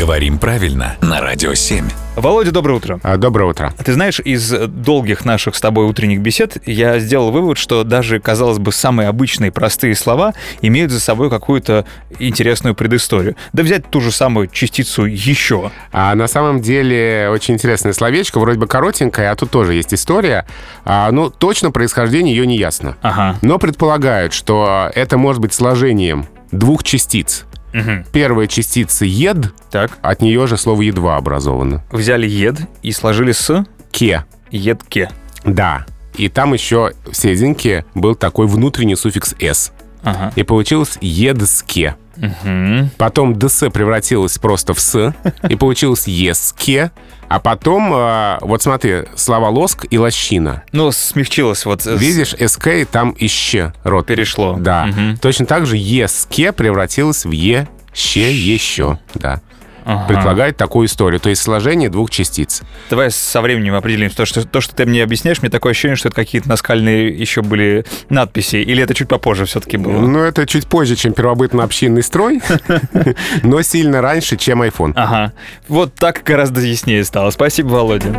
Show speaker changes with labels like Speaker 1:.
Speaker 1: Говорим правильно на Радио 7.
Speaker 2: Володя, доброе утро.
Speaker 3: А, Доброе утро.
Speaker 2: Ты знаешь, из долгих наших с тобой утренних бесед я сделал вывод, что даже, казалось бы, самые обычные простые слова имеют за собой какую-то интересную предысторию. Да взять ту же самую частицу «еще».
Speaker 3: А на самом деле очень интересное словечко, вроде бы коротенькое, а тут тоже есть история. А, ну, точно происхождение ее не ясно.
Speaker 2: Ага.
Speaker 3: Но предполагают, что это может быть сложением двух частиц.
Speaker 2: Мгм.
Speaker 3: Первая частица «ед»,
Speaker 2: Так,
Speaker 3: от нее же слово «едва» образовано.
Speaker 2: взяли «ед» и сложили с
Speaker 3: «Ке»,
Speaker 2: «едке».
Speaker 3: да. И там еще в серединке был такой внутренний суффикс «с».
Speaker 2: Ага.
Speaker 3: И получилось «едске». Потом ДС превратилось просто в С, и получилось ЕСКе. А потом, э, вот смотри, слова лоск и лощина.
Speaker 2: Ну, смягчилось вот. э,
Speaker 3: Видишь, СК и там ище рот.
Speaker 2: Перешло.
Speaker 3: Да.
Speaker 2: Мгм.
Speaker 3: Точно так же ЕСКе превратилось в Е, ще, еще. Да.
Speaker 2: Ага.
Speaker 3: Предполагает такую историю. То есть сложение двух частиц.
Speaker 2: Давай со временем определим. То что, то, что ты мне объясняешь, мне такое ощущение, что это какие-то наскальные еще были надписи. Или это чуть попозже все-таки было?
Speaker 3: Ну, это чуть позже, чем первобытно-общинный строй, но сильно раньше, чем iPhone.
Speaker 2: Ага. Вот так гораздо яснее стало. Спасибо, Володя.